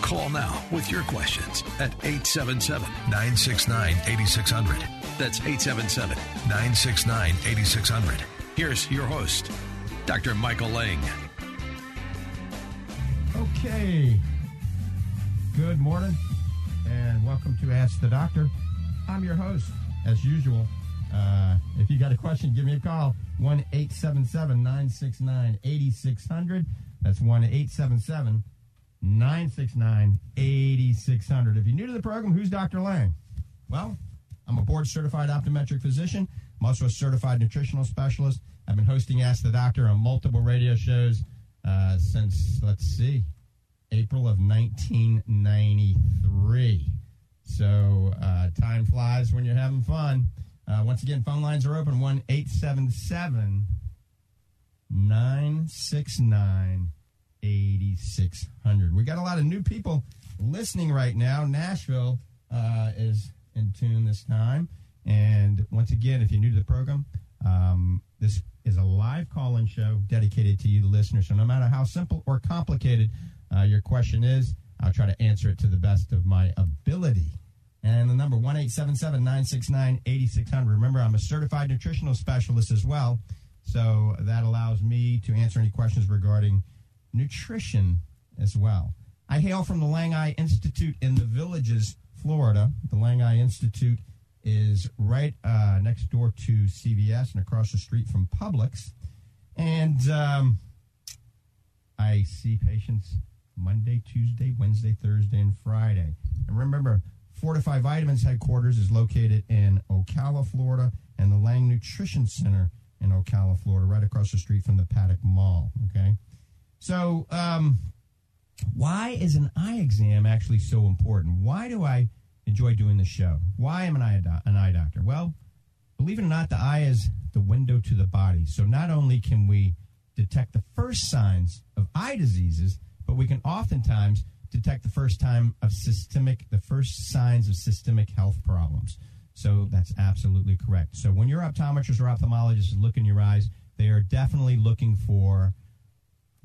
Call now with your questions at 877 969 8600. That's 877 969 8600. Here's your host, Dr. Michael Lang. Okay. Good morning and welcome to Ask the Doctor. I'm your host, as usual. Uh, if you got a question, give me a call. 1 877 969 8600. That's 1 877 969 8600. If you're new to the program, who's Dr. Lang? Well, I'm a board certified optometric physician. I'm also a certified nutritional specialist. I've been hosting Ask the Doctor on multiple radio shows uh, since, let's see, April of 1993. So uh, time flies when you're having fun. Uh, once again, phone lines are open 1 877 969 8600. We got a lot of new people listening right now. Nashville uh, is in tune this time. And once again, if you're new to the program, um, this is a live call in show dedicated to you, the listener. So no matter how simple or complicated uh, your question is, I'll try to answer it to the best of my ability. And the number one eight seven seven nine six nine eighty six hundred. Remember, I'm a certified nutritional specialist as well. So that allows me to answer any questions regarding nutrition as well. I hail from the Lang Eye Institute in the Villages, Florida. The Lang Eye Institute is right uh, next door to CVS and across the street from Publix. And um, I see patients Monday, Tuesday, Wednesday, Thursday, and Friday. And remember, Fortify Vitamins headquarters is located in Ocala, Florida, and the Lang Nutrition Center in Ocala, Florida, right across the street from the Paddock Mall. Okay. So, um, why is an eye exam actually so important? Why do I enjoy doing the show? Why am an eye, do- an eye doctor? Well, believe it or not, the eye is the window to the body. So, not only can we detect the first signs of eye diseases, but we can oftentimes detect the first time of systemic, the first signs of systemic health problems. So that's absolutely correct. So when your optometrist or ophthalmologist is looking in your eyes, they are definitely looking for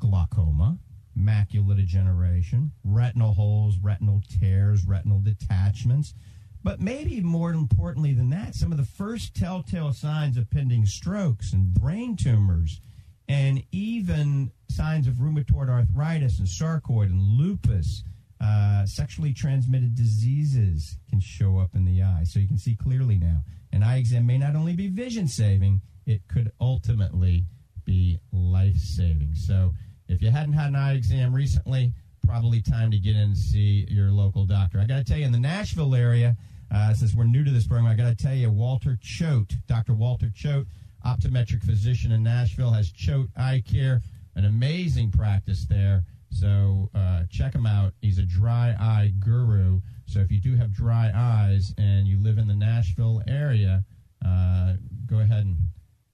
glaucoma, macular degeneration, retinal holes, retinal tears, retinal detachments. But maybe more importantly than that, some of the first telltale signs of pending strokes and brain tumors and even signs of rheumatoid arthritis and sarcoid and lupus, uh, sexually transmitted diseases can show up in the eye. So you can see clearly now. An eye exam may not only be vision saving, it could ultimately be life saving. So if you hadn't had an eye exam recently, probably time to get in and see your local doctor. I got to tell you, in the Nashville area, uh, since we're new to this program, I got to tell you, Walter Choate, Dr. Walter Choate, optometric physician in Nashville, has Choate Eye Care, an amazing practice there. So uh, check him out. He's a dry eye guru. So if you do have dry eyes and you live in the Nashville area, uh, go ahead and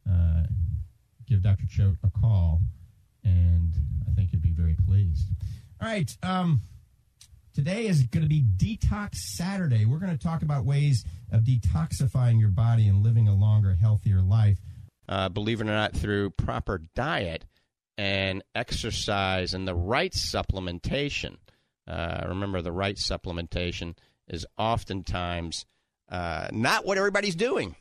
uh, give Dr. Choate a call, and I think you'd be very pleased. All right. Um, today is going to be Detox Saturday. We're going to talk about ways of detoxifying your body and living a longer, healthier life. Uh, believe it or not, through proper diet and exercise and the right supplementation. Uh, remember, the right supplementation is oftentimes uh, not what everybody's doing.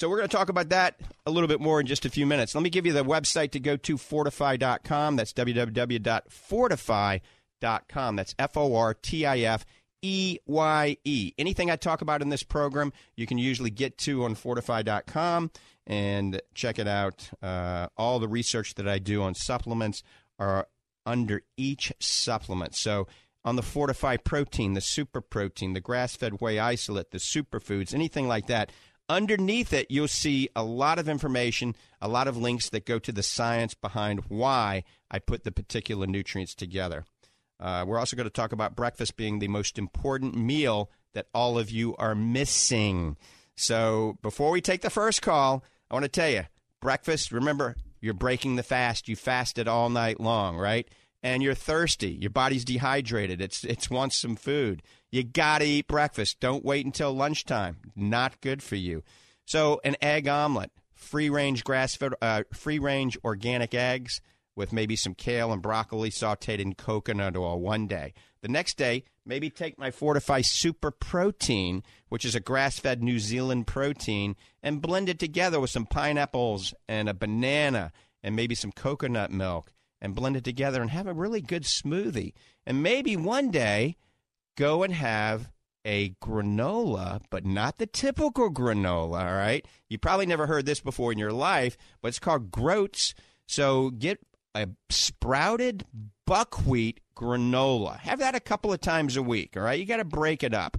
So we're going to talk about that a little bit more in just a few minutes. Let me give you the website to go to, fortifeye.com. That's www.fortifeye.com. That's F O R T I F E Y E. Anything I talk about in this program, you can usually get to on fortifeye.com and check it out. Uh, all the research that I do on supplements are under each supplement. So on the fortify protein, the super protein, the grass fed whey isolate, the superfoods, anything like that. Underneath it, you'll see a lot of information, a lot of links that go to the science behind why I put the particular nutrients together. Uh, we're also going to talk about breakfast being the most important meal that all of you are missing. So before we take the first call, I want to tell you breakfast, remember, you're breaking the fast. You fasted all night long, right? And you're thirsty. Your body's dehydrated. It's, it's wants some food. You got to eat breakfast. Don't wait until lunchtime. Not good for you. So, an egg omelet, free range grass fed, uh, free range organic eggs with maybe some kale and broccoli sauteed in coconut oil one day. The next day, maybe take my Fortify Super Protein, which is a grass fed New Zealand protein, and blend it together with some pineapples and a banana and maybe some coconut milk and blend it together and have a really good smoothie. And maybe one day, go and have a granola, but not the typical granola, all right? You probably never heard this before in your life, but it's called groats. So get a sprouted buckwheat granola. Have that a couple of times a week, all right? You got to break it up.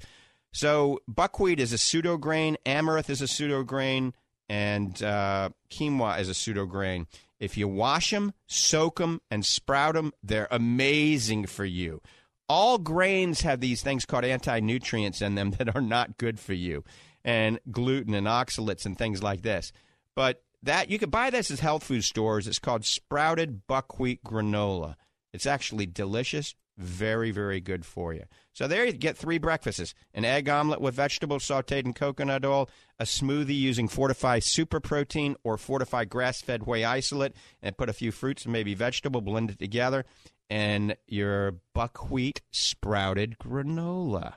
So buckwheat is a pseudo grain, amaranth is a pseudo grain, and uh, quinoa is a pseudo grain. If you wash them, soak them, and sprout them, they're amazing for you. All grains have these things called anti nutrients in them that are not good for you, and gluten and oxalates and things like this. But that you can buy this at health food stores. It's called sprouted buckwheat granola. It's actually delicious, very, very good for you. So there you get three breakfasts: an egg omelet with vegetables sautéed in coconut oil, a smoothie using Fortify Super Protein or Fortify Grass-Fed Whey Isolate, and put a few fruits and maybe vegetable, blend it together, and your buckwheat sprouted granola.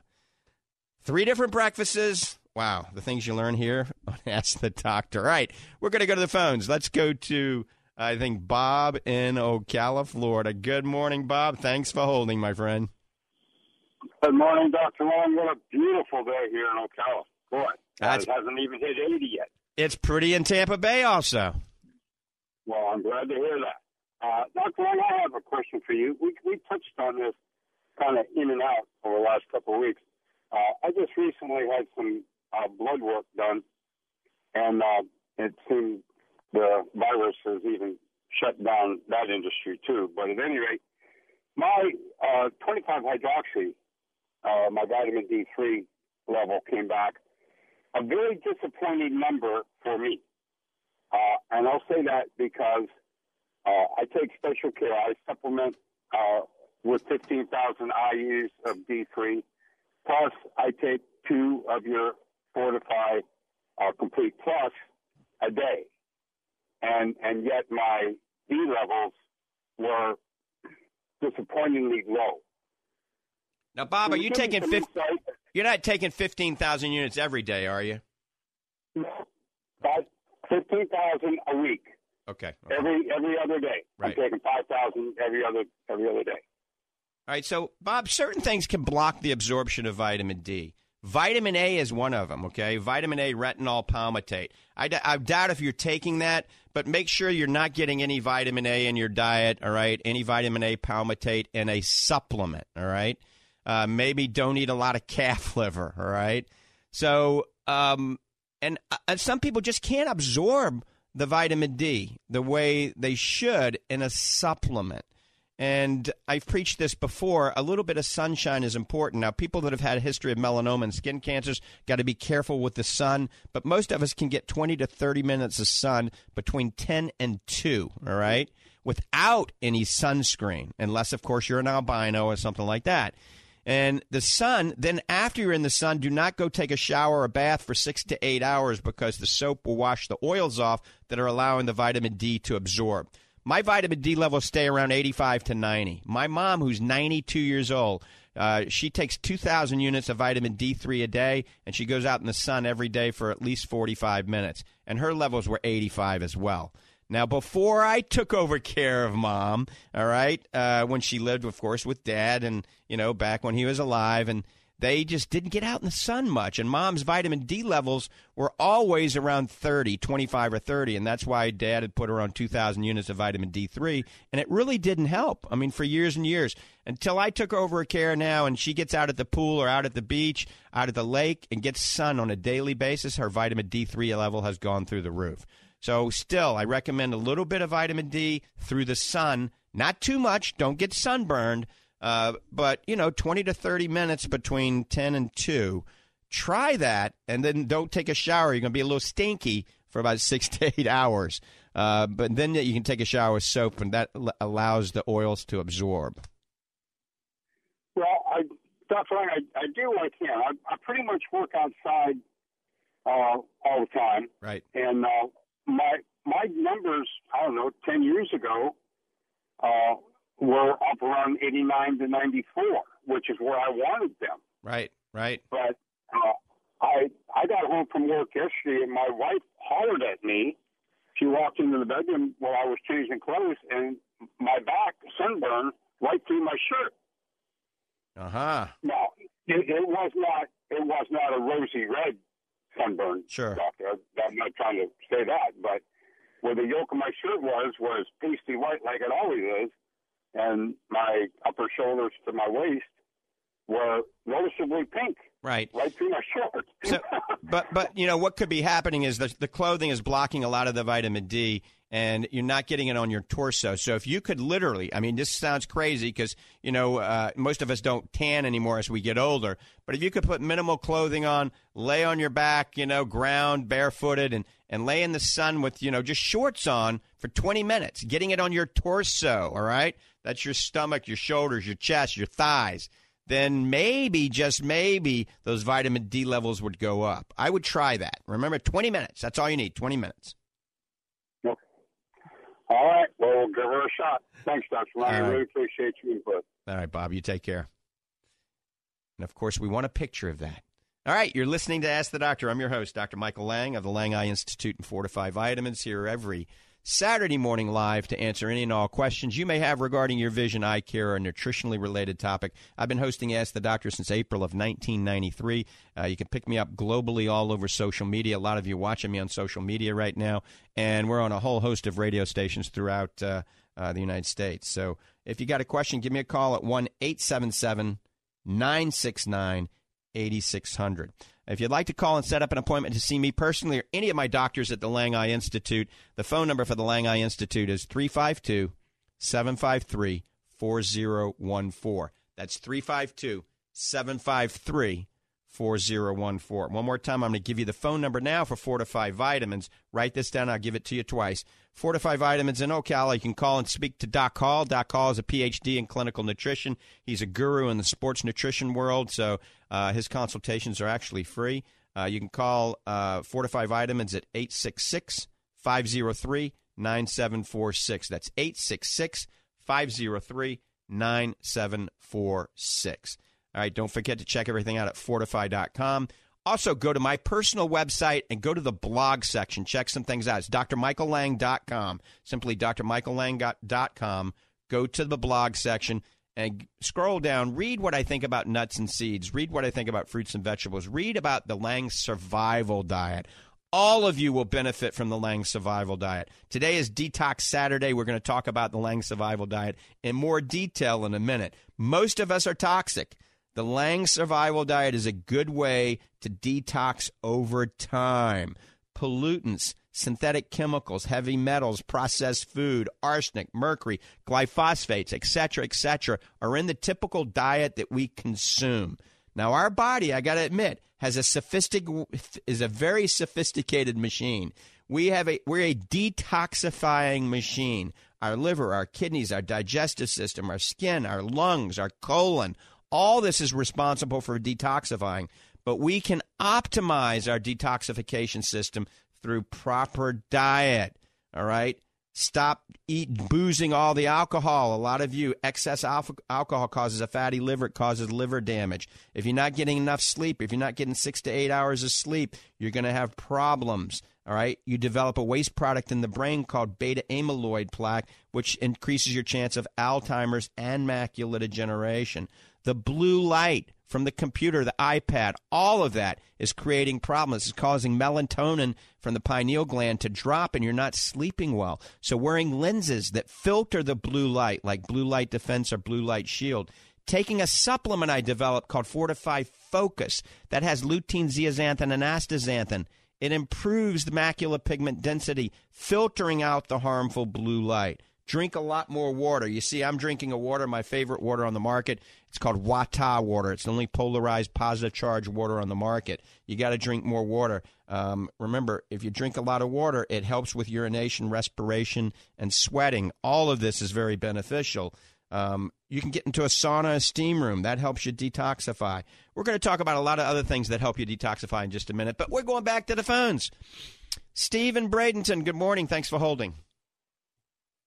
Three different breakfasts Wow, the things you learn here on Ask the Doctor. All right, we're going to go to the phones. Let's go to, I think, Bob in Ocala, Florida. Good morning, Bob. Thanks for holding, my friend. Good morning, Dr. Long. What a beautiful day here in Ocala. Boy, That's, it hasn't even hit 80 yet. It's pretty in Tampa Bay also. Well, I'm glad to hear that. Uh, Dr. Long, I have a question for you. We, we touched on this kind of in and out over the last couple of weeks. Uh, I just recently had some uh, blood work done, and uh, it seemed the virus has even shut down that industry too. But at any rate, my uh, 25 hydroxy, uh, my vitamin D3 level came back a very disappointing number for me. Uh, and I'll say that because uh, I take special care. I supplement uh, with 15,000 IUs of D3. Plus, I take two of your Fortify uh, Complete Plus a day, and and yet my D levels were disappointingly low. Now, Bob, are you taking 50, You're not taking fifteen thousand units every day, are you? No, about fifteen thousand a week. Okay, okay. Every every other day. Right. I'm taking five thousand every other every other day. All right. So, Bob, certain things can block the absorption of vitamin D. Vitamin A is one of them, okay? Vitamin A retinol palmitate. I, d- I doubt if you're taking that, but make sure you're not getting any vitamin A in your diet, all right? Any vitamin A palmitate in a supplement, all right? Uh, maybe don't eat a lot of calf liver, all right? So, um, and, uh, and some people just can't absorb the vitamin D the way they should in a supplement. And I've preached this before. A little bit of sunshine is important. Now, people that have had a history of melanoma and skin cancers got to be careful with the sun. But most of us can get 20 to 30 minutes of sun between 10 and 2, all right, without any sunscreen, unless, of course, you're an albino or something like that. And the sun, then after you're in the sun, do not go take a shower or a bath for six to eight hours because the soap will wash the oils off that are allowing the vitamin D to absorb. My vitamin D levels stay around 85 to 90. My mom, who's 92 years old, uh, she takes 2,000 units of vitamin D3 a day, and she goes out in the sun every day for at least 45 minutes. And her levels were 85 as well. Now, before I took over care of mom, all right, uh, when she lived, of course, with dad and, you know, back when he was alive, and they just didn't get out in the sun much. And mom's vitamin D levels were always around 30, 25 or 30. And that's why dad had put her on 2,000 units of vitamin D3. And it really didn't help. I mean, for years and years until I took over her care now and she gets out at the pool or out at the beach, out at the lake, and gets sun on a daily basis, her vitamin D3 level has gone through the roof. So, still, I recommend a little bit of vitamin D through the sun. Not too much. Don't get sunburned uh, but, you know, 20 to 30 minutes between 10 and 2. Try that, and then don't take a shower. You're going to be a little stinky for about six to eight hours. Uh, but then you can take a shower with soap, and that allows the oils to absorb. Well, I definitely I, I do what I can. I, I pretty much work outside uh, all the time. Right. And uh, my my numbers, I don't know, ten years ago, uh, were up around 89 to 94, which is where I wanted them. Right, right. But uh, I I got home from work yesterday, and my wife hollered at me. She walked into the bedroom while I was changing clothes, and my back sunburned right through my shirt. Uh huh. Now it, it was not it was not a rosy red sunburn. Sure. Doctor. I'm not trying to say that, but where the yoke of my shirt was was pasty white like it always is, and my upper shoulders to my waist were noticeably pink. Right. Right through my shorts. so, but but you know what could be happening is the the clothing is blocking a lot of the vitamin D, and you're not getting it on your torso. So if you could literally, I mean, this sounds crazy because you know uh, most of us don't tan anymore as we get older. But if you could put minimal clothing on, lay on your back, you know, ground barefooted, and and lay in the sun with you know just shorts on for 20 minutes, getting it on your torso. All right, that's your stomach, your shoulders, your chest, your thighs then maybe, just maybe, those vitamin D levels would go up. I would try that. Remember, 20 minutes. That's all you need, 20 minutes. Okay. All right. Well, we'll give her a shot. Thanks, Dr. Ryan. Right. I really appreciate your input. All right, Bob. You take care. And of course, we want a picture of that. All right, you're listening to Ask the Doctor. I'm your host, Dr. Michael Lang of the Lang Eye Institute and Fortify Vitamins here every Saturday morning live to answer any and all questions you may have regarding your vision, eye care, or nutritionally related topic. I've been hosting Ask the Doctor since April of 1993. Uh, you can pick me up globally all over social media. A lot of you watching me on social media right now, and we're on a whole host of radio stations throughout uh, uh, the United States. So if you got a question, give me a call at 1 877 969 8600. If you'd like to call and set up an appointment to see me personally or any of my doctors at the Lang Eye Institute, the phone number for the Lang Eye Institute is 352 753 4014. That's 352 753 4014. One more time, I'm going to give you the phone number now for Fortify Vitamins. Write this down, I'll give it to you twice. Fortify Vitamins in Ocala. You can call and speak to Doc Hall. Doc Hall is a PhD in clinical nutrition. He's a guru in the sports nutrition world, so uh, his consultations are actually free. Uh, you can call uh, Fortify Vitamins at 866 503 9746. That's 866 503 9746. All right, don't forget to check everything out at fortifeye.com. Also, go to my personal website and go to the blog section. Check some things out. It's drmichaellang.com. Simply drmichaellang.com. Go to the blog section and scroll down. Read what I think about nuts and seeds. Read what I think about fruits and vegetables. Read about the Lang survival diet. All of you will benefit from the Lang survival diet. Today is Detox Saturday. We're going to talk about the Lang survival diet in more detail in a minute. Most of us are toxic. The Lang survival diet is a good way to detox over time. Pollutants, synthetic chemicals, heavy metals, processed food, arsenic, mercury, glyphosates, etc., etc., are in the typical diet that we consume. Now, our body, I got to admit, has a sophistic is a very sophisticated machine. We have a we're a detoxifying machine. Our liver, our kidneys, our digestive system, our skin, our lungs, our colon, all this is responsible for detoxifying, but we can optimize our detoxification system through proper diet. All right? Stop eat boozing all the alcohol. A lot of you, excess alcohol causes a fatty liver. It causes liver damage. If you're not getting enough sleep, if you're not getting six to eight hours of sleep, you're going to have problems. All right. You develop a waste product in the brain called beta amyloid plaque, which increases your chance of Alzheimer's and macular degeneration. The blue light from the computer, the iPad, all of that is creating problems. It's causing melatonin from the pineal gland to drop, and you're not sleeping well. So, wearing lenses that filter the blue light, like Blue Light Defense or Blue Light Shield, taking a supplement I developed called Fortify Focus that has lutein, zeaxanthin, and astaxanthin. It improves the macular pigment density, filtering out the harmful blue light. Drink a lot more water. You see, I'm drinking a water, my favorite water on the market. It's called Wata water. It's the only polarized positive charge water on the market. You got to drink more water. Um, remember, if you drink a lot of water, it helps with urination, respiration, and sweating. All of this is very beneficial. Um, you can get into a sauna, a steam room. That helps you detoxify. We're going to talk about a lot of other things that help you detoxify in just a minute, but we're going back to the phones. Steve and Bradenton, good morning. Thanks for holding.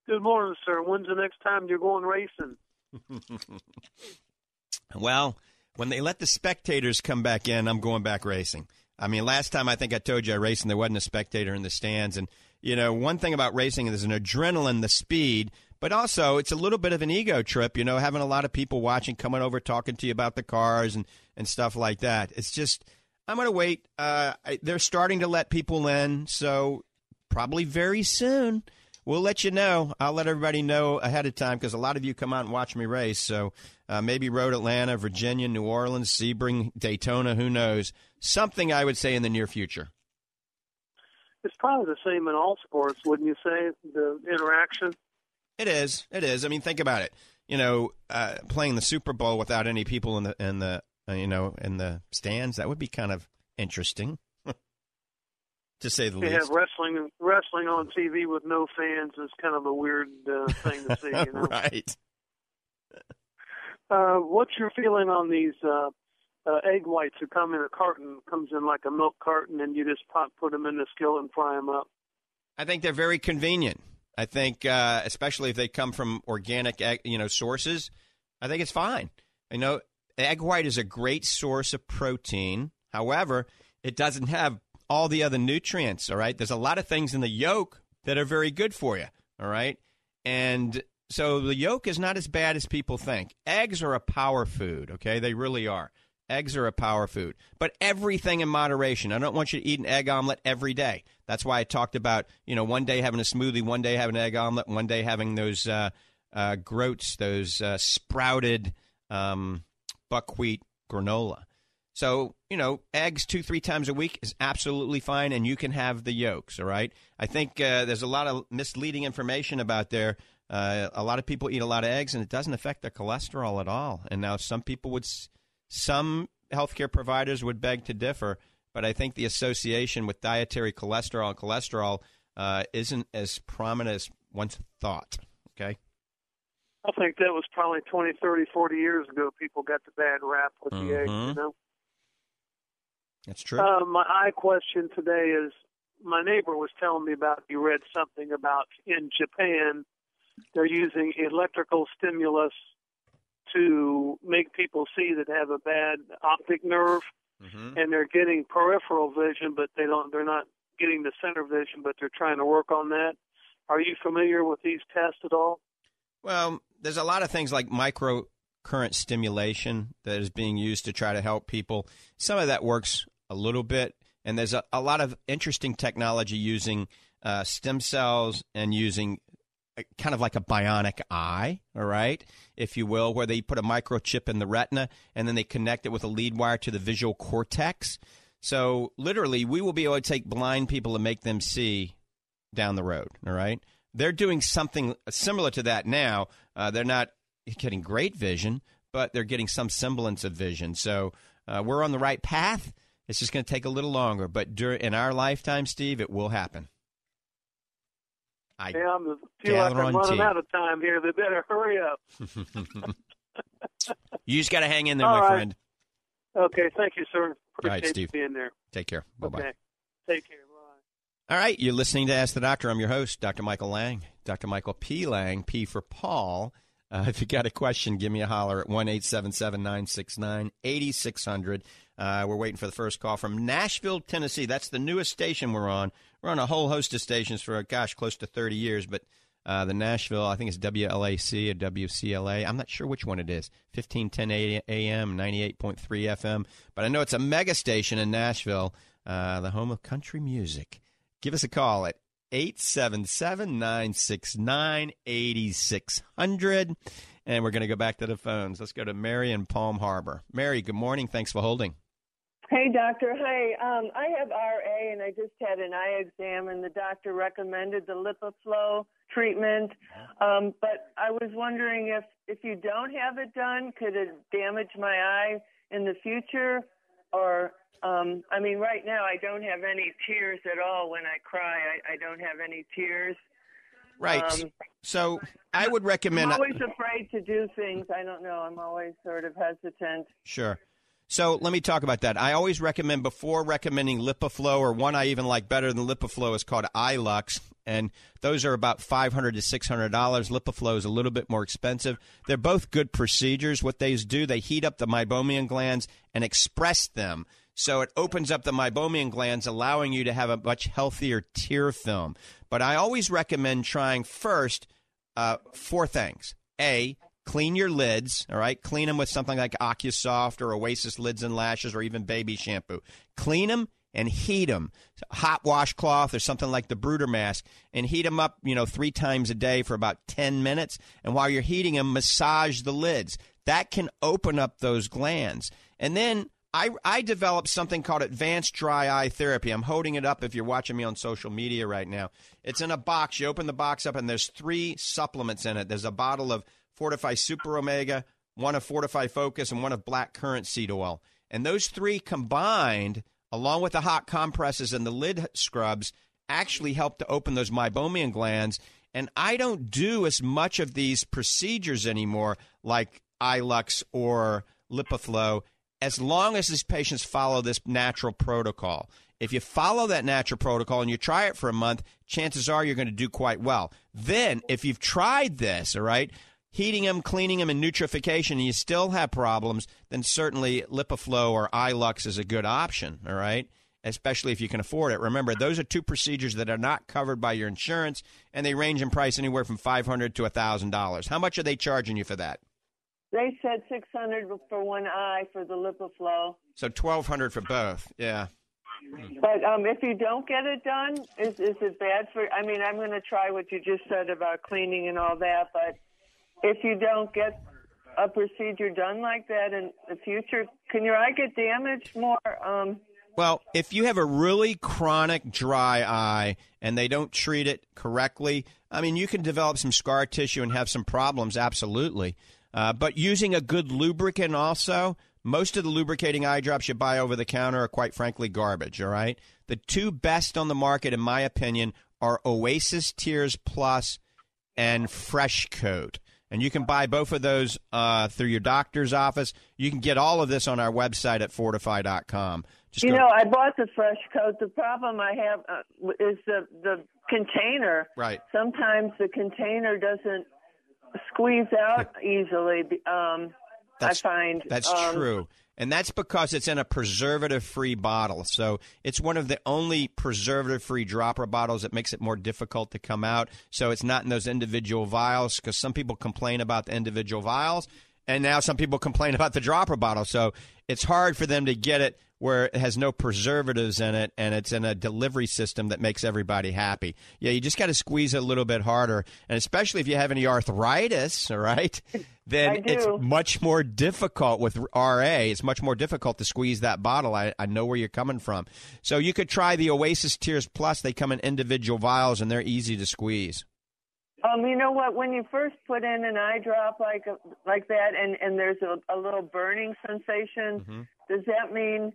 Good morning, sir. When's the next time you're going racing? well, when they let the spectators come back in, I'm going back racing. I mean, last time I think I told you I raced and there wasn't a spectator in the stands. And, you know, one thing about racing is an adrenaline, the speed, but also it's a little bit of an ego trip, you know, having a lot of people watching, coming over, talking to you about the cars and, and stuff like that. It's just, I'm going to wait. Uh, I, they're starting to let people in, so probably very soon we'll let you know. I'll let everybody know ahead of time because a lot of you come out and watch me race. So uh, maybe Road Atlanta, Virginia, New Orleans, Sebring, Daytona, who knows? Something I would say in the near future. It's probably the same in all sports, wouldn't you say? The interaction. It is. It is. I mean, think about it. You know, uh, playing the Super Bowl without any people in the in the uh, you know in the stands that would be kind of interesting to say the least. Have wrestling wrestling on TV with no fans is kind of a weird uh, thing to see. You know? right. Uh, what's your feeling on these uh, uh, egg whites who come in a carton? Comes in like a milk carton, and you just pop, put them in the skillet and fry them up. I think they're very convenient. I think, uh, especially if they come from organic, egg, you know, sources, I think it's fine. You know, egg white is a great source of protein. However, it doesn't have all the other nutrients, all right? There's a lot of things in the yolk that are very good for you, all right? And so the yolk is not as bad as people think. Eggs are a power food, okay? They really are. Eggs are a power food, but everything in moderation. I don't want you to eat an egg omelet every day. That's why I talked about, you know, one day having a smoothie, one day having an egg omelet, one day having those uh, uh, groats, those uh, sprouted um, buckwheat granola. So, you know, eggs two, three times a week is absolutely fine, and you can have the yolks, all right? I think uh, there's a lot of misleading information about there. Uh, a lot of people eat a lot of eggs, and it doesn't affect their cholesterol at all. And now some people would, some healthcare providers would beg to differ, but I think the association with dietary cholesterol and cholesterol uh, isn't as prominent as once thought, okay? I think that was probably 20, 30, 40 years ago. People got the bad rap with mm-hmm. the eggs, you know? That's true. Uh, my eye question today is my neighbor was telling me about you read something about in Japan they're using electrical stimulus to make people see that have a bad optic nerve mm-hmm. and they're getting peripheral vision but they don't they're not getting the center vision but they're trying to work on that. Are you familiar with these tests at all? Well, there's a lot of things like micro current stimulation that is being used to try to help people. Some of that works a little bit. And there's a, a lot of interesting technology using uh, stem cells and using a, kind of like a bionic eye, all right, if you will, where they put a microchip in the retina and then they connect it with a lead wire to the visual cortex. So literally, we will be able to take blind people and make them see down the road, all right? They're doing something similar to that now. Uh, they're not getting great vision, but they're getting some semblance of vision. So uh, we're on the right path. It's just going to take a little longer, but during, in our lifetime, Steve, it will happen. I yeah, I'm feel like I'm running out of time here. They better hurry up. you just got to hang in there, All my right. friend. Okay, thank you, sir. Appreciate All right, Steve. being there. Take care. Bye bye. Okay. Take care. Bye. All right, you're listening to Ask the Doctor. I'm your host, Dr. Michael Lang. Dr. Michael P. Lang, P for Paul. Uh, if you got a question, give me a holler at 1 877 8600. Uh, we're waiting for the first call from Nashville, Tennessee. That's the newest station we're on. We're on a whole host of stations for, gosh, close to 30 years, but Uh, the Nashville, I think it's WLAC or WCLA. I'm not sure which one it is. 1510 AM, 98.3 FM. But I know it's a mega station in Nashville, uh, the home of country music. Give us a call at 877 969 8600. And we're going to go back to the phones. Let's go to Mary in Palm Harbor. Mary, good morning. Thanks for holding. Hey, doctor. Hi. Um, I have RA, and I just had an eye exam, and the doctor recommended the LipiFlow treatment. Um, but I was wondering if if you don't have it done, could it damage my eye in the future? Or, um, I mean, right now I don't have any tears at all when I cry. I, I don't have any tears. Right. Um, so I would recommend. I'm always afraid to do things. I don't know. I'm always sort of hesitant. Sure. So let me talk about that. I always recommend before recommending LipiFlow, or one I even like better than LipiFlow is called iLux, and those are about five hundred to six hundred dollars. LipiFlow is a little bit more expensive. They're both good procedures. What they do, they heat up the meibomian glands and express them. So it opens up the meibomian glands, allowing you to have a much healthier tear film. But I always recommend trying first uh, four things. A, clean your lids, all right? Clean them with something like OcuSoft or Oasis lids and lashes or even baby shampoo. Clean them and heat them. Hot washcloth or something like the Bruder mask and heat them up, you know, 3 times a day for about 10 minutes and while you're heating them, massage the lids. That can open up those glands. And then I, I developed something called advanced dry eye therapy. I'm holding it up if you're watching me on social media right now. It's in a box. You open the box up, and there's three supplements in it. There's a bottle of Fortify Super Omega, one of Fortify Focus, and one of Black Currant Seed Oil. And those three combined, along with the hot compresses and the lid scrubs, actually help to open those meibomian glands. And I don't do as much of these procedures anymore, like iLux or LipiFlow as long as these patients follow this natural protocol. If you follow that natural protocol and you try it for a month, chances are you're going to do quite well. Then, if you've tried this, all right, heating them, cleaning them, and nutrification, and you still have problems, then certainly LipiFlow or iLux is a good option, all right? Especially if you can afford it. Remember, those are two procedures that are not covered by your insurance, and they range in price anywhere from $500 to $1,000. How much are they charging you for that? They said 600 for one eye for the lipiflow. So 1200 for both. Yeah. But um, if you don't get it done, is is it bad for? I mean, I'm going to try what you just said about cleaning and all that. But if you don't get a procedure done like that in the future, can your eye get damaged more? Um, Well, if you have a really chronic dry eye and they don't treat it correctly, I mean, you can develop some scar tissue and have some problems, absolutely. Uh, but using a good lubricant also, most of the lubricating eye drops you buy over the counter are quite frankly garbage, all right? The two best on the market, in my opinion, are Oasis Tears Plus and Fresh Coat. And you can buy both of those uh, through your doctor's office. You can get all of this on our website at fortifeye.com. Just you go- know, I bought the fresh coat. The problem I have uh, is the the container. Right. Sometimes the container doesn't squeeze out easily. Um, That's- I find That's um, true. And that's because it's in a preservative free bottle. So it's one of the only preservative free dropper bottles that makes it more difficult to come out. So it's not in those individual vials because some people complain about the individual vials. And now some people complain about the dropper bottle. So it's hard for them to get it where it has no preservatives in it and it's in a delivery system that makes everybody happy. Yeah, you just got to squeeze it a little bit harder. And especially if you have any arthritis, all right, then it's much more difficult with RA. It's much more difficult to squeeze that bottle. I, I know where you're coming from. So you could try the Oasis Tears Plus. They come in individual vials and they're easy to squeeze. Um, you know what? When you first put in an eye drop like like that, and and there's a, a little burning sensation, Mm-hmm. does that mean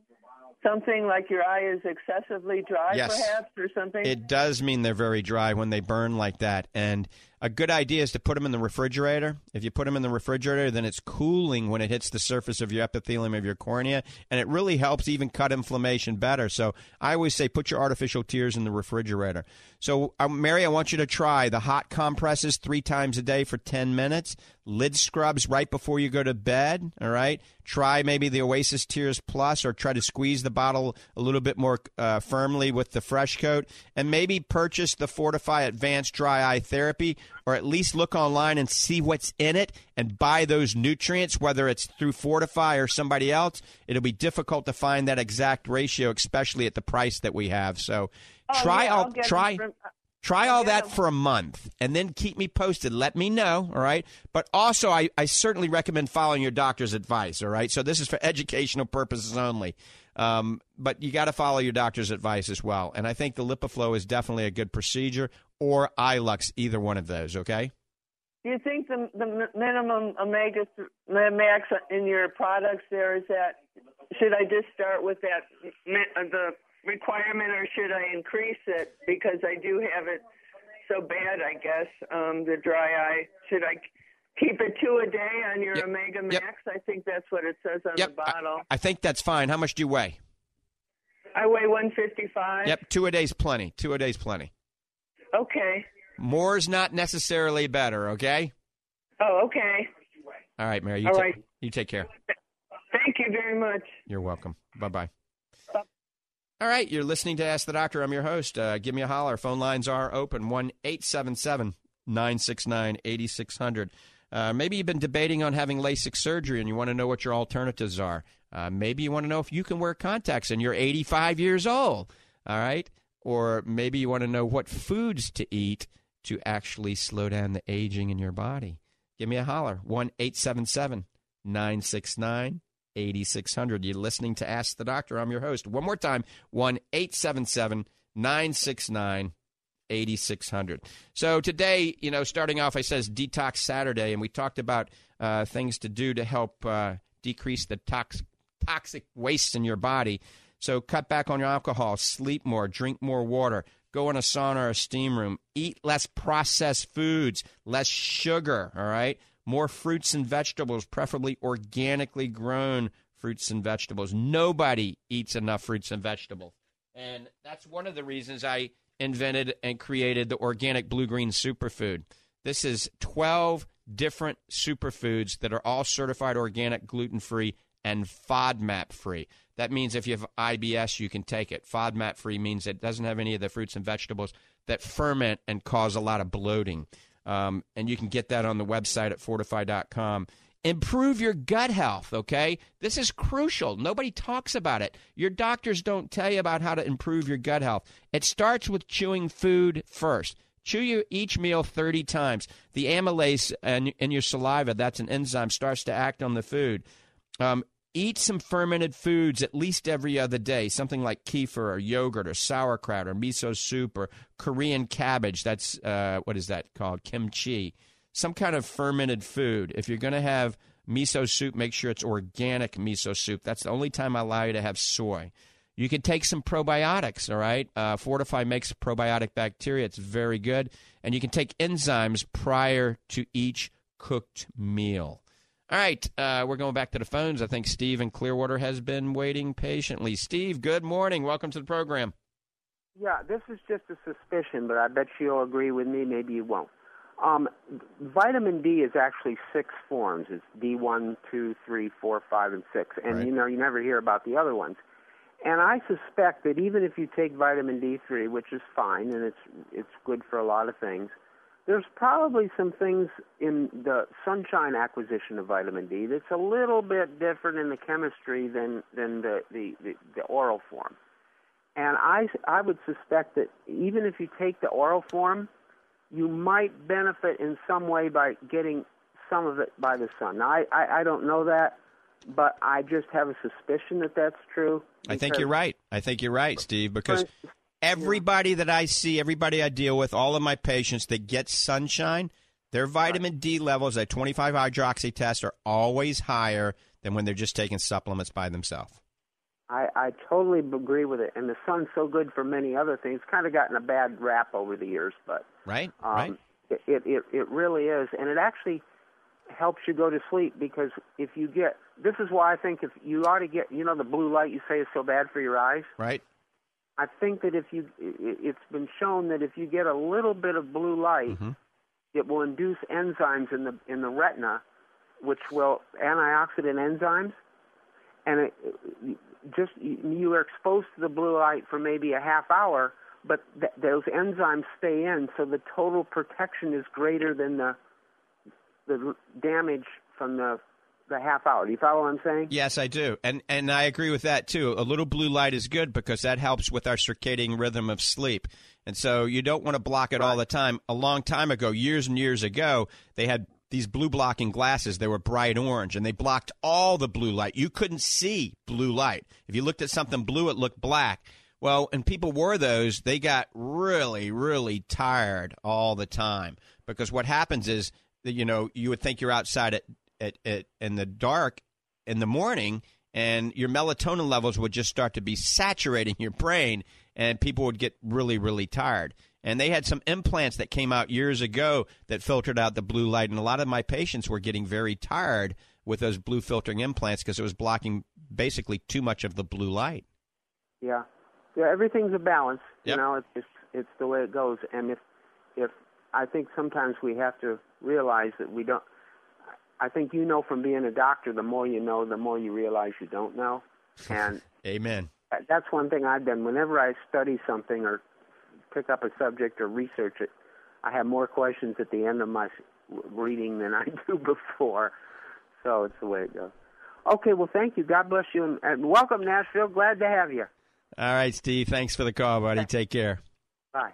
something like your eye is excessively dry, Yes. perhaps, or something? It does mean they're very dry when they burn like that. And a good idea is to put them in the refrigerator. If you put them in the refrigerator, then it's cooling when it hits the surface of your epithelium of your cornea, and it really helps even cut inflammation better. So I always say put your artificial tears in the refrigerator. So, uh, Mary, I want you to try the hot compresses three times a day for 10 minutes, lid scrubs right before you go to bed. All right. Try maybe the Oasis Tears Plus or try to squeeze the bottle a little bit more uh, firmly with the fresh coat and maybe purchase the Fortify Advanced Dry Eye Therapy or at least look online and see what's in it and buy those nutrients, whether it's through Fortify or somebody else, it'll be difficult to find that exact ratio, especially at the price that we have. So Oh, try yeah, all try from- try all that them. for a month and then keep me posted. Let me know all right? But also I, I certainly recommend following your doctor's advice all right? So this is for educational purposes only um, but you got to follow your doctor's advice as well and i think the lipiflow is definitely a good procedure or ilux either one of those okay Do you think the the minimum omega max in your products there is that? Should I just start with that uh, the requirement, or should I increase it because I do have it so bad? I guess um, the dry eye. Should I keep it two a day on your Yep. omega Yep. max? I think that's what it says on yep the bottle. I, I think that's fine how much do you weigh I, weigh 155. yep two a day's plenty two a day's plenty Okay. more is not necessarily better okay Oh, okay. all right mary you, All ta- right. you take care Thank you very much. You're welcome. Bye bye. All right, you're listening to Ask the Doctor. I'm your host. Uh, give me a holler. Phone lines are open 1 877 969 8600. Uh, Maybe you've been debating on having LASIK surgery and you want to know what your alternatives are. Uh, maybe you want to know if you can wear contacts and you're 85 years old. All right? Or maybe you want to know what foods to eat to actually slow down the aging in your body. Give me a holler 1 877 969 8600. You're listening to Ask the Doctor. I'm your host. One more time 1 877 969 8600. So today, you know, starting off, I says Detox Saturday, and we talked about uh, things to do to help uh, decrease the tox- toxic waste in your body. So cut back on your alcohol, sleep more, drink more water, go in a sauna or a steam room, eat less processed foods, less sugar, all right? More fruits and vegetables, preferably organically grown fruits and vegetables. Nobody eats enough fruits and vegetables. And that's one of the reasons I invented and created the organic blue green superfood. This is 12 different superfoods that are all certified organic, gluten free, and FODMAP free. That means if you have IBS, you can take it. FODMAP free means it doesn't have any of the fruits and vegetables that ferment and cause a lot of bloating. Um, and you can get that on the website at fortifeye.com. Improve your gut health, okay? This is crucial. Nobody talks about it. Your doctors don't tell you about how to improve your gut health. It starts with chewing food first. Chew your each meal 30 times. The amylase in, in your saliva, that's an enzyme, starts to act on the food. Um, eat some fermented foods at least every other day, something like kefir or yogurt or sauerkraut or miso soup or Korean cabbage. That's, uh, what is that called? Kimchi. Some kind of fermented food. If you're going to have miso soup, make sure it's organic miso soup. That's the only time I allow you to have soy. You can take some probiotics, all right? Uh, Fortify makes probiotic bacteria. It's very good. And you can take enzymes prior to each cooked meal. All right, uh, we're going back to the phones. I think Steve in Clearwater has been waiting patiently. Steve, good morning. Welcome to the program. Yeah, this is just a suspicion, but I bet you'll agree with me. Maybe you won't. Um, vitamin D is actually six forms. It's D1, 2, 3, 4, 5, and 6. And, Right. you know, you never hear about the other ones. And I suspect that even if you take vitamin D3, which is fine and it's it's good for a lot of things, there's probably some things in the sunshine acquisition of vitamin D that's a little bit different in the chemistry than than the the, the, the oral form. And I I would suspect that even if you take the oral form, you might benefit in some way by getting some of it by the sun. Now I I, I don't know that, but I just have a suspicion that that's true. I think you're right. I think you're right, Steve, because everybody that I see, everybody I deal with, all of my patients that get sunshine, their vitamin D levels at 25 hydroxy test are always higher than when they're just taking supplements by themselves. I, I totally agree with it. And the sun's so good for many other things. It's kind of gotten a bad rap over the years, but Right? um, right? it, it it it really is, and it actually helps you go to sleep because if you get this is why I think if you ought to get you know the blue light you say is so bad for your eyes. Right? I think that if you it, it's been shown that if you get a little bit of blue light, Mm-hmm. it will induce enzymes in the in the retina, which will antioxidant enzymes, and it, just you are exposed to the blue light for maybe a half hour. but th- those enzymes stay in, so the total protection is greater than the the damage from the the half hour. Do you follow what I'm saying? Yes, I do, and and I agree with that too. A little blue light is good because that helps with our circadian rhythm of sleep, and so you don't want to block it right. all the time. A long time ago, years and years ago, they had these blue blocking glasses. They were bright orange, and they blocked all the blue light. You couldn't see blue light. If you looked at something blue, it looked black. Well, and people wore those, they got really, really tired all the time because what happens is that you know you would think you're outside at at, at in the dark in the morning and your melatonin levels would just start to be saturating your brain and people would get really really tired and they had some implants that came out years ago that filtered out the blue light and a lot of my patients were getting very tired with those blue filtering implants because it was blocking basically too much of the blue light yeah yeah everything's a balance yep. you know it's, it's it's the way it goes and if if i think sometimes we have to realize that we don't I think you know from being a doctor, the more you know, the more you realize you don't know. And amen. That's one thing I've done. Whenever I study something or pick up a subject or research it, I have more questions at the end of my reading than I do before. So it's the way it goes. Okay, well, thank you. God bless you, and, and welcome, Nashville. Glad to have you. All right, Steve. Thanks for the call, buddy. Take care. Bye.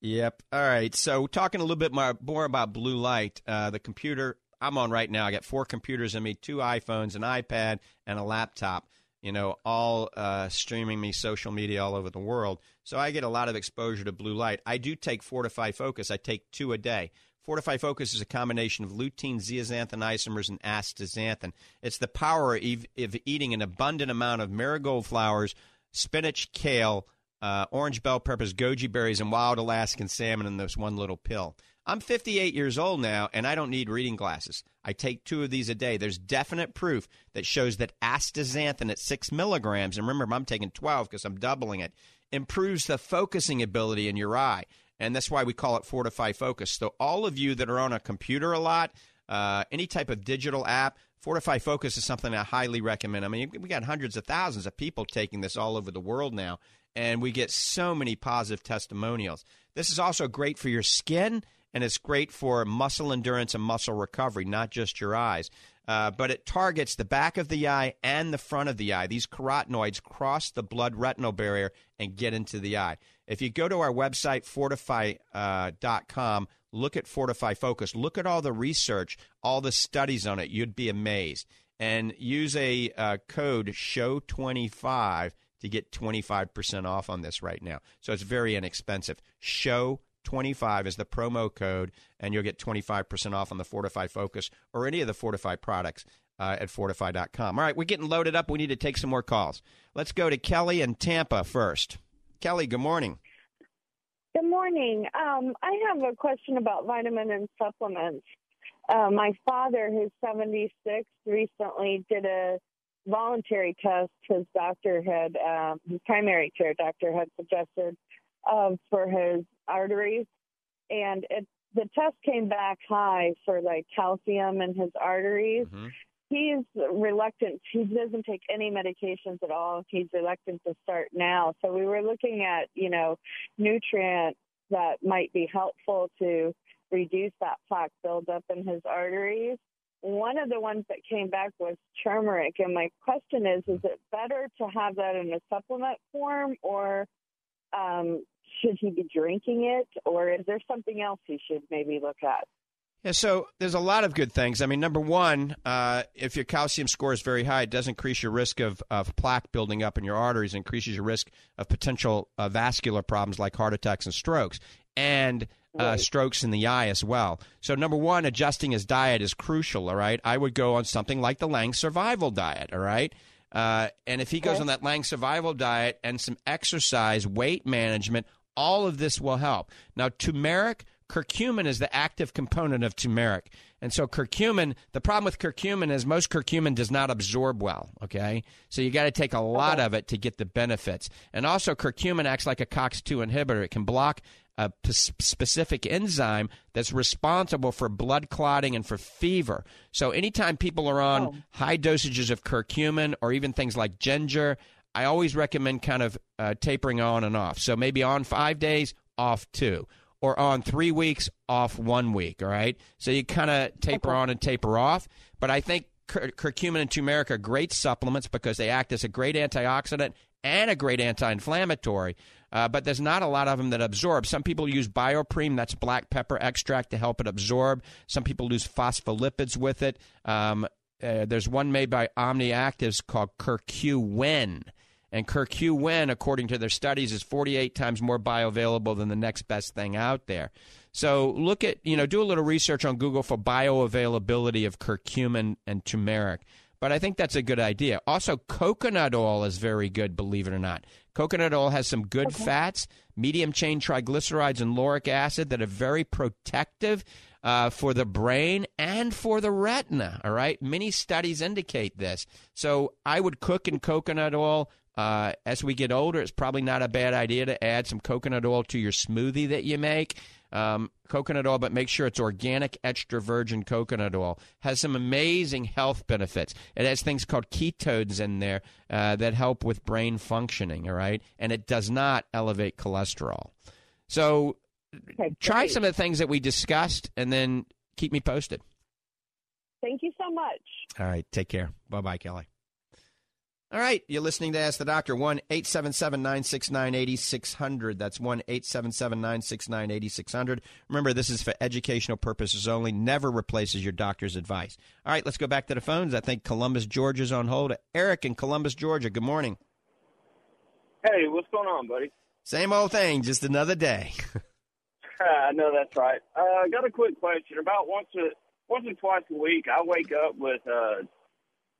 Yep. All right. So, talking a little bit more, more about blue light, uh, the computer I'm on right now. I got four computers in me, two iPhones, an iPad, and a laptop. You know, all uh, streaming me social media all over the world. So I get a lot of exposure to blue light. I do take Fortifeye Focus. I take two a day. Fortifeye Focus is a combination of lutein, zeaxanthin isomers, and astaxanthin. It's the power of, of eating an abundant amount of marigold flowers, spinach, kale, uh, orange bell peppers, goji berries, and wild Alaskan salmon in this one little pill. I'm 58 years old now, and I don't need reading glasses. I take two of these a day. There's definite proof that shows that astaxanthin at six milligrams, and remember, I'm taking 12 because I'm doubling it, improves the focusing ability in your eye. And that's why we call it Fortifeye Focus. So, all of you that are on a computer a lot, uh, any type of digital app, Fortifeye Focus is something I highly recommend. I mean, we got hundreds of thousands of people taking this all over the world now, and we get so many positive testimonials. This is also great for your skin and it's great for muscle endurance and muscle recovery, not just your eyes. Uh, but it targets the back of the eye and the front of the eye. These carotenoids cross the blood retinal barrier and get into the eye. If you go to our website, fortifeye.com, uh, look at Fortifeye Focus, look at all the research, all the studies on it, you'd be amazed. And use a uh, code SHOW25 to get 25% off on this right now. So it's very inexpensive. Show 25 is the promo code, and you'll get 25% off on the Fortifeye Focus or any of the Fortifeye products uh, at fortifeye.com. All right, we're getting loaded up. We need to take some more calls. Let's go to Kelly and Tampa first. Kelly, good morning. Good morning. Um, I have a question about vitamin and supplements. Uh, my father, who's 76, recently did a voluntary test. His doctor had, um, his primary care doctor had suggested um, for his arteries, and it, the test came back high for like calcium in his arteries. Mm-hmm. He's reluctant. He doesn't take any medications at all. He's reluctant to start now. So we were looking at, you know, nutrients that might be helpful to reduce that plaque buildup in his arteries. One of the ones that came back was turmeric, and my question is: Is it better to have that in a supplement form, or um, should he be drinking it, or is there something else he should maybe look at? Yeah, so there's a lot of good things. I mean, number one, uh, if your calcium score is very high, it does increase your risk of, of plaque building up in your arteries, increases your risk of potential uh, vascular problems like heart attacks and strokes, and uh, right. strokes in the eye as well. So, number one, adjusting his diet is crucial, all right? I would go on something like the Lange Survival Diet, all right? Uh, and if he goes okay. on that Lange Survival Diet and some exercise, weight management, all of this will help. Now, turmeric, curcumin is the active component of turmeric. And so curcumin, the problem with curcumin is most curcumin does not absorb well, okay? So you got to take a lot okay. of it to get the benefits. And also curcumin acts like a COX2 inhibitor. It can block a p- specific enzyme that's responsible for blood clotting and for fever. So anytime people are on oh. high dosages of curcumin or even things like ginger, I always recommend kind of uh, tapering on and off. So maybe on five days, off two, or on three weeks, off one week. All right. So you kind of taper on and taper off. But I think cur- curcumin and turmeric are great supplements because they act as a great antioxidant and a great anti-inflammatory. Uh, but there's not a lot of them that absorb. Some people use BioPerine, that's black pepper extract, to help it absorb. Some people use phospholipids with it. Um, uh, there's one made by OmniActives called CurcuWIN. And CurcuWIN, according to their studies, is 48 times more bioavailable than the next best thing out there. So look at, you know, do a little research on Google for bioavailability of curcumin and turmeric. But I think that's a good idea. Also, coconut oil is very good, believe it or not. Coconut oil has some good okay. fats, medium chain triglycerides, and lauric acid that are very protective uh, for the brain and for the retina. All right. Many studies indicate this. So I would cook in coconut oil. Uh, as we get older, it's probably not a bad idea to add some coconut oil to your smoothie that you make. Um, coconut oil, but make sure it's organic, extra virgin coconut oil. Has some amazing health benefits. It has things called ketones in there uh, that help with brain functioning. All right, and it does not elevate cholesterol. So okay, try some of the things that we discussed, and then keep me posted. Thank you so much. All right, take care. Bye, bye, Kelly. All right, you're listening to Ask the Doctor. 1 877 969 8600. That's 1 877 969 8600. Remember, this is for educational purposes only, never replaces your doctor's advice. All right, let's go back to the phones. I think Columbus, Georgia's on hold. Eric in Columbus, Georgia. Good morning. Hey, what's going on, buddy? Same old thing, just another day. I know that's right. Uh, I got a quick question. About once a, once or twice a week, I wake up with uh,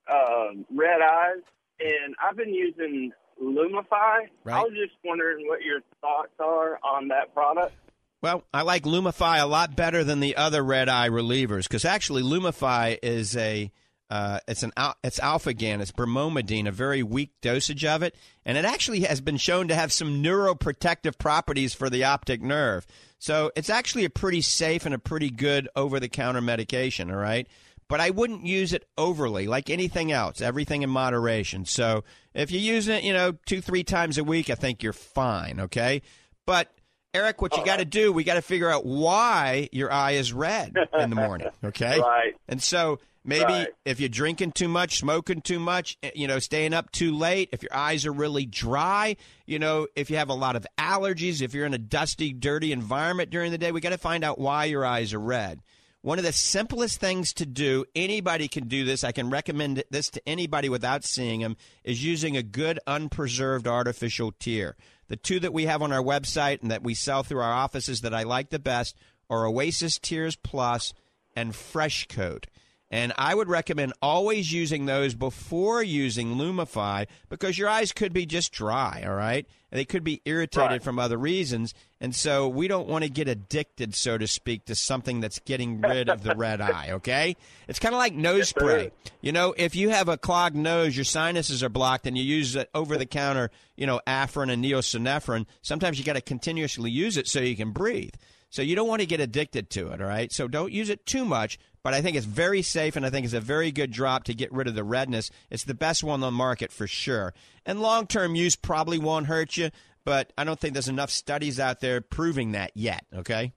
uh, red eyes and I've been using Lumify. Right. I was just wondering what your thoughts are on that product. Well, I like Lumify a lot better than the other red eye relievers because actually Lumify is a uh, it's an it's Alphagan, it's brimonidine, a very weak dosage of it, and it actually has been shown to have some neuroprotective properties for the optic nerve. So it's actually a pretty safe and a pretty good over the counter medication. All right but I wouldn't use it overly, like anything else. Everything in moderation. So if you use it, you know, two three times a week, I think you're fine. Okay, but Eric, what you got to do, we got to figure out why your eye is red in the morning. Okay, right. And so maybe right. if you're drinking too much, smoking too much, eh, you know, staying up too late, if your eyes are really dry, you know, if you have a lot of allergies, if you're in a dusty, dirty environment during the day, we got to find out why your eyes are red. One of the simplest things to do, anybody can do this. I can recommend this to anybody without seeing them, is using a good unpreserved artificial tear. The two that we have on our website and that we sell through our offices that I like the best are Oasis Tears Plus and FreshKote. And I would recommend always using those before using Lumify because your eyes could be just dry, all right? They could be irritated right. from other reasons. And so we don't want to get addicted, so to speak, to something that's getting rid of the red eye, okay? It's kind of like nose yes, spray. You know, if you have a clogged nose, your sinuses are blocked, and you use over the counter, you know, Afrin and neosynephrine, sometimes you got to continuously use it so you can breathe. So you don't want to get addicted to it, all right? So don't use it too much, but I think it's very safe and I think it's a very good drop to get rid of the redness. It's the best one on the market for sure. And long term use probably won't hurt you, but I don't think there's enough studies out there proving that yet, okay?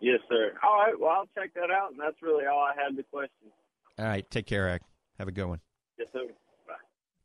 Yes, sir. All right, well, I'll check that out, and that's really all I had the question. All right, take care, Eric. Have a good one. Yes, sir.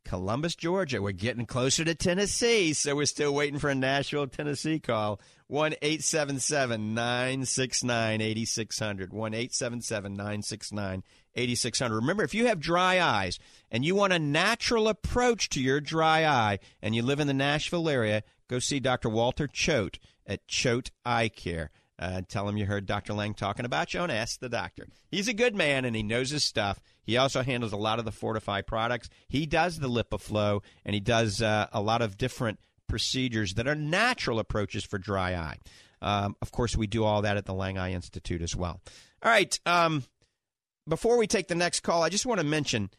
Columbus, Georgia. We're getting closer to Tennessee, so we're still waiting for a Nashville, Tennessee call. 1 877 969 8600. 1 877 969 8600. Remember, if you have dry eyes and you want a natural approach to your dry eye and you live in the Nashville area, go see Dr. Walter Choate at Choate Eye Care. Uh, tell him you heard Dr. Lange talking about you and ask the doctor. He's a good man and he knows his stuff. He also handles a lot of the Fortifeye products. He does the LipiFlow and he does uh, a lot of different procedures that are natural approaches for dry eye. Um, of course, we do all that at the Lange Eye Institute as well. All right. Um, before we take the next call, I just want to mention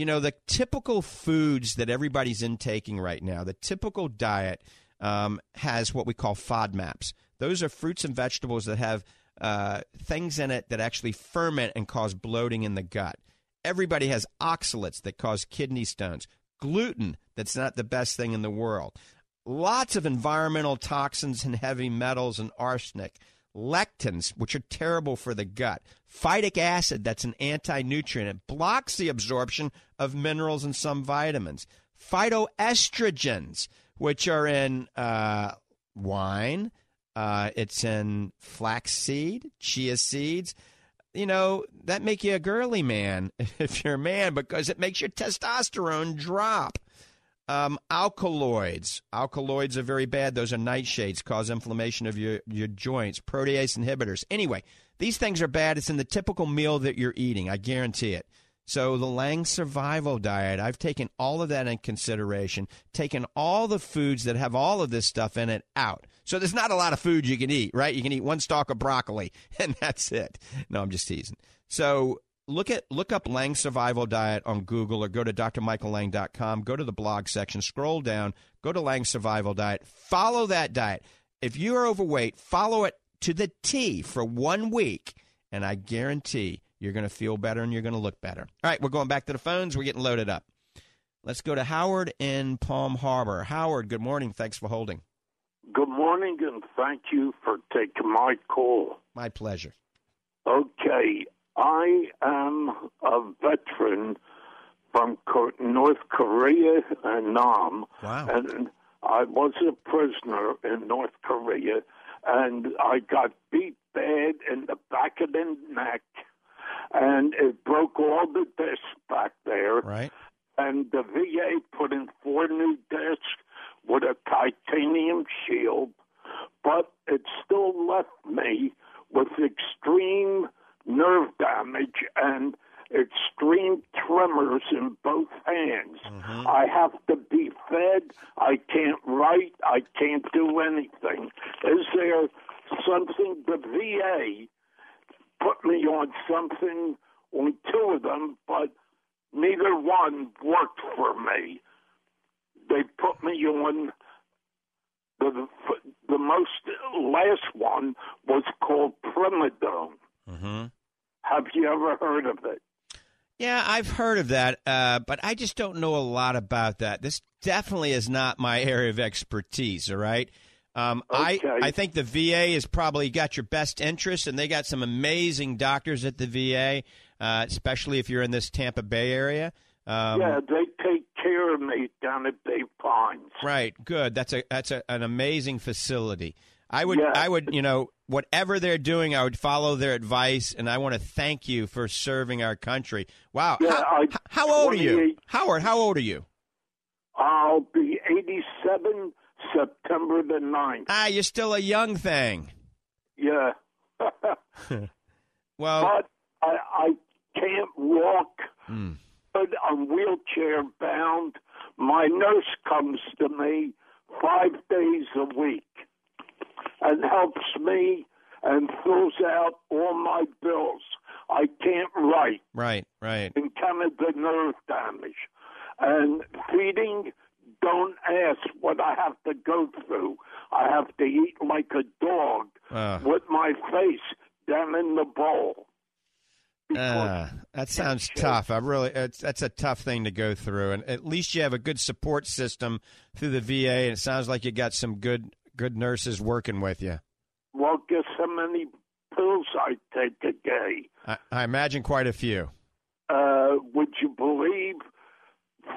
you know, the typical foods that everybody's intaking right now, the typical diet um, has what we call FODMAPs. Those are fruits and vegetables that have uh, things in it that actually ferment and cause bloating in the gut. Everybody has oxalates that cause kidney stones, gluten, that's not the best thing in the world. Lots of environmental toxins and heavy metals and arsenic. Lectins, which are terrible for the gut. Phytic acid, that's an anti nutrient. It blocks the absorption of minerals and some vitamins. Phytoestrogens, which are in uh, wine, uh, it's in flaxseed, chia seeds. You know, that make you a girly man if you're a man because it makes your testosterone drop. Um, alkaloids. Alkaloids are very bad. Those are nightshades, cause inflammation of your, your joints. Protease inhibitors. Anyway, these things are bad. It's in the typical meal that you're eating. I guarantee it. So the Lange Survival Diet, I've taken all of that in consideration, taken all the foods that have all of this stuff in it out. So there's not a lot of food you can eat, right? You can eat one stalk of broccoli, and that's it. No, I'm just teasing. So look at look up Lange Survival Diet on Google or go to drmichaellange.com. Go to the blog section, scroll down, go to Lange Survival Diet, follow that diet. If you are overweight, follow it to the T for one week, and I guarantee you're going to feel better and you're going to look better. All right, we're going back to the phones. We're getting loaded up. Let's go to Howard in Palm Harbor. Howard, good morning. Thanks for holding. Good morning, and thank you for taking my call. My pleasure. Okay, I am a veteran from North Korea and Nam. Wow. And I was a prisoner in North Korea, and I got beat bad in the back of the neck, and it broke all the discs back there. Right. And the VA put in four new discs with a titanium shield, but it still left me with extreme nerve damage and extreme tremors in both hands. Mm-hmm. I have to be fed. I can't write. I can't do anything. Is there something the VA put me on something on two of them, but neither one worked for me. They put me on the the most last one was called primidone. Mm-hmm. Have you ever heard of it? Yeah, I've heard of that, uh, but I just don't know a lot about that. This definitely is not my area of expertise. All right. Um, Okay. I I think the VA has probably got your best interest, and they got some amazing doctors at the VA, uh, especially if you're in this Tampa Bay area. Um, yeah, they take care of me down at Bay Pines. Right. Good. That's a that's a, an amazing facility. I would Yeah. I would you know whatever they're doing, I would follow their advice, and I want to thank you for serving our country. Wow. Yeah, how, I- how old are you, Howard? How old are you? I'll be 87 September the 9th. Ah, you're still a young thing. Yeah. Well, but I, I can't walk, Hmm. But I'm wheelchair bound. My nurse comes to me five days a week and helps me and fills out all my bills. I can't write right, right. in Canada nerve damage. And feeding, don't ask what I have to go through. I have to eat like a dog Uh, with my face down in the bowl. Uh, that sounds tough. I really, it's, that's a tough thing to go through, and at least you have a good support system through the VA, and it sounds like you got some good good nurses working with you. Well, guess how many pills I take a day? I, I imagine quite a few. Uh, would you believe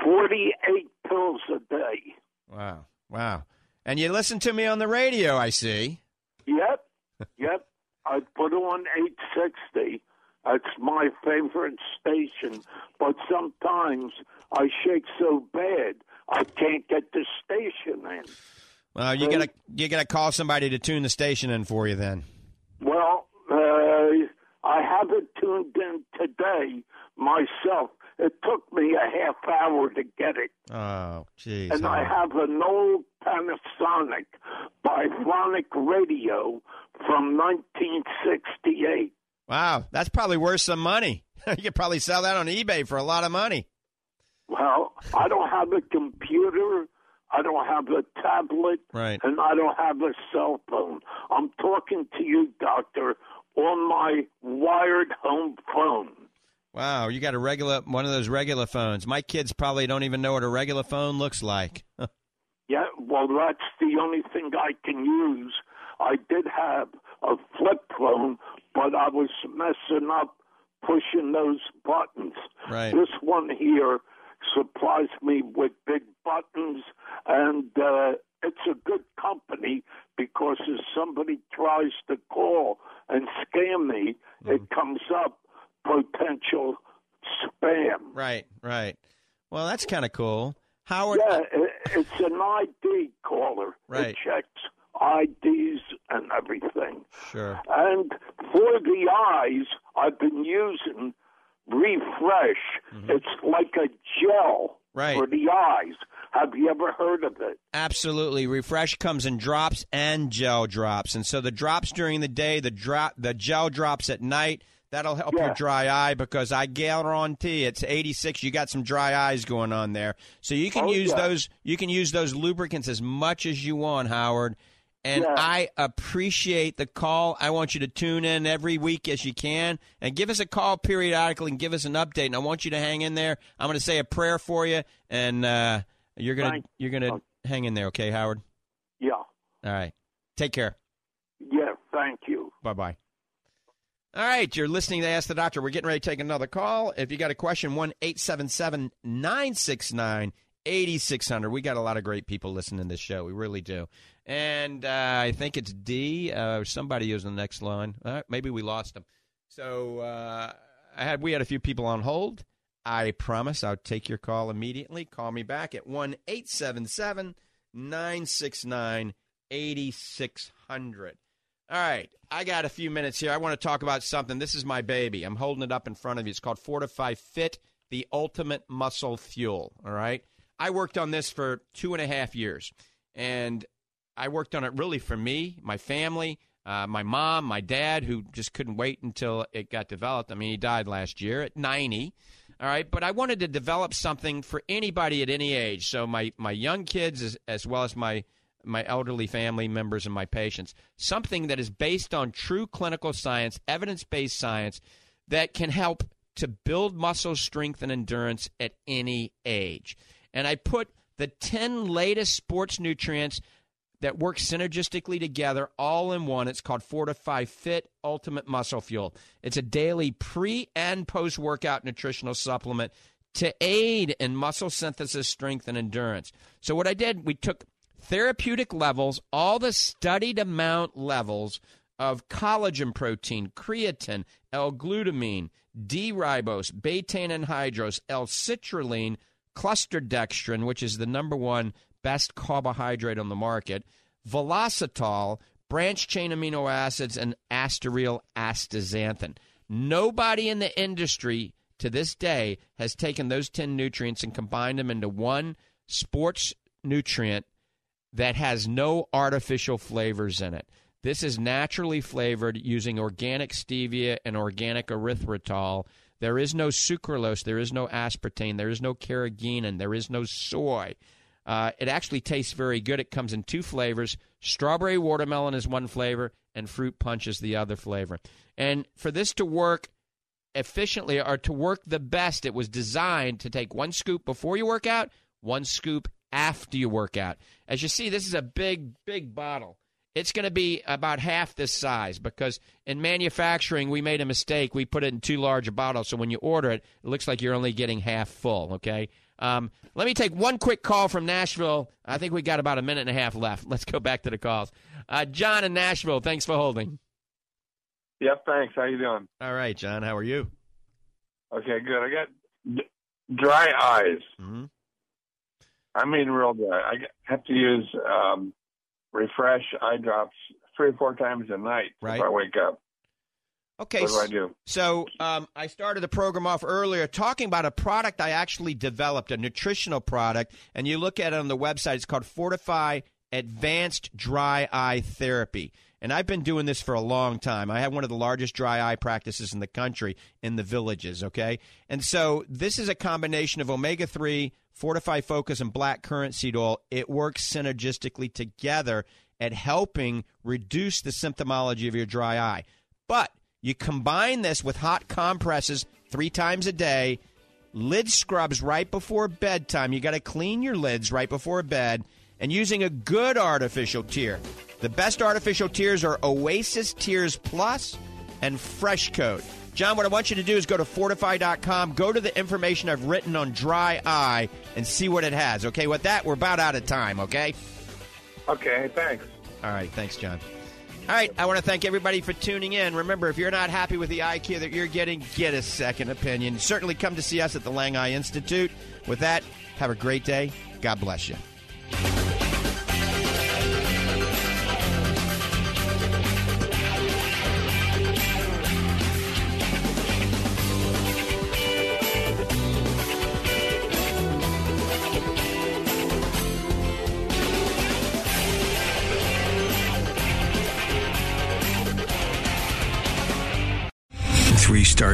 48 pills a day? Wow, wow. And you listen to me on the radio, I see. Yep, yep. I put on 860. That's my favorite station. But sometimes I shake so bad I can't get the station in. Well, you gotta you gotta call somebody to tune the station in for you then. Well, uh, I have it tuned in today myself. It took me a half hour to get it. Oh, jeez. and I have an old Panasonic biphonic radio from 1968. Wow, that's probably worth some money. you could probably sell that on eBay for a lot of money. Well, I don't have a computer, I don't have a tablet, Right. and I don't have a cell phone. I'm talking to you, doctor, on my wired home phone. Wow, you got a regular one of those regular phones. My kids probably don't even know what a regular phone looks like. Yeah, well, that's the only thing I can use. I did have a flip phone, but I was messing up pushing those buttons. Right. This one here supplies me with big buttons, and uh, it's a good company because if somebody tries to call and scam me, it comes up potential spam. right, right. Well, that's kind of cool. Howard, Yeah, it's an ID caller. Right. It checks IDs and everything. sure. And for the eyes, I've been using Refresh. It's like a gel Mm-hmm. Right. for the eyes. Have you ever heard of it? Absolutely. Refresh comes in drops and gel drops. And so the drops during the day, the drop the gel drops at night, that'll help your dry eye because I guarantee it's 86 you got some dry eyes going on there. So you can Oh, use yeah. those you can use those lubricants as much as you want, Howard. And Yeah. I appreciate the call. I want you to tune in every week as you can and give us a call periodically and give us an update. And I want you to hang in there. I'm going to say a prayer for you, and uh, you're going to you're going to hang in there, okay, Howard? Yeah. All right. Take care. Yeah, thank you. Bye bye. All right, you're listening to Ask the Doctor. We're getting ready to take another call. If you got a question, 1 877 969 8600. We got a lot of great people listening to this show. We really do. And uh, I think it's D. Uh, somebody is on the next line. Uh, maybe we lost him. So uh, I had we had a few people on hold. I promise I'll take your call immediately. Call me back at 1 877 969 8600. All right, I got a few minutes here. I want to talk about something. This is my baby. I'm holding it up in front of you. It's called Fortifeye Fit, the ultimate muscle fuel. All right. I worked on this for two and a half years, and I worked on it really for me, my family, uh, my mom, my dad, who just couldn't wait until it got developed. I mean, he died last year at 90. All right, but I wanted to develop something for anybody at any age. So my my young kids, as, as well as my my elderly family members and my patients, something that is based on true clinical science, evidence based science that can help to build muscle strength and endurance at any age. And I put the 10 latest sports nutrients that work synergistically together all in one. It's called Fortifeye Fit Ultimate Muscle Fuel. It's a daily pre and post workout nutritional supplement to aid in muscle synthesis, strength, and endurance. So, what I did, we took therapeutic levels, all the studied amount levels of collagen protein, creatine, L-glutamine, D-ribose, betaine anhydrous, L-citrulline, cluster dextrin, which is the number one best carbohydrate on the market, Velositol, branch chain amino acids, and AstaReal astaxanthin. Nobody in the industry to this day has taken those 10 nutrients and combined them into one sports nutrient that has no artificial flavors in it. This is naturally flavored using organic stevia and organic erythritol. There is no sucralose, there is no aspartame, there is no carrageenan, there is no soy. Uh, it actually tastes very good. It comes in two flavors. Strawberry watermelon is one flavor, and fruit punch is the other flavor. And for this to work efficiently or to work the best, it was designed to take one scoop before you work out, one scoop after you work out. As you see, this is a big, big bottle. It's going to be about half this size because in manufacturing, we made a mistake. We put it in too large a bottle, so when you order it, it looks like you're only getting half full, okay? Um, let me take one quick call from Nashville. I think we got about a minute and a half left. Let's go back to the calls. Uh, John in Nashville, thanks for holding. Yep, thanks. How you doing? All right, John, how are you? Okay, good. I got d- dry eyes. Mm-hmm. I mean, real dry. I have to use um, refresh eye drops three or four times a night Right. if I wake up. Okay. What do I do? So um, I started the program off earlier talking about a product I actually developed, a nutritional product, and you look at it on the website. It's called Fortifeye Advanced Dry Eye Therapy. And I've been doing this for a long time. I have one of the largest dry eye practices in the country in the villages, okay? And so this is a combination of omega 3, Fortifeye Focus, and black currant seed oil. It works synergistically together at helping reduce the symptomology of your dry eye. But you combine this with hot compresses three times a day. Lid scrubs right before bedtime. You got to clean your lids right before bed and using a good artificial tear. The best artificial tears are Oasis Tears Plus and FreshKote. John, what I want you to do is go to fortifeye.com, go to the information I've written on dry eye, and see what it has. Okay, with that, we're about out of time, okay? Okay, thanks. All right, thanks, John. All right, I want to thank everybody for tuning in. Remember, if you're not happy with the care that you're getting, get a second opinion. Certainly come to see us at the Lange Eye Institute. With that, have a great day. God bless you.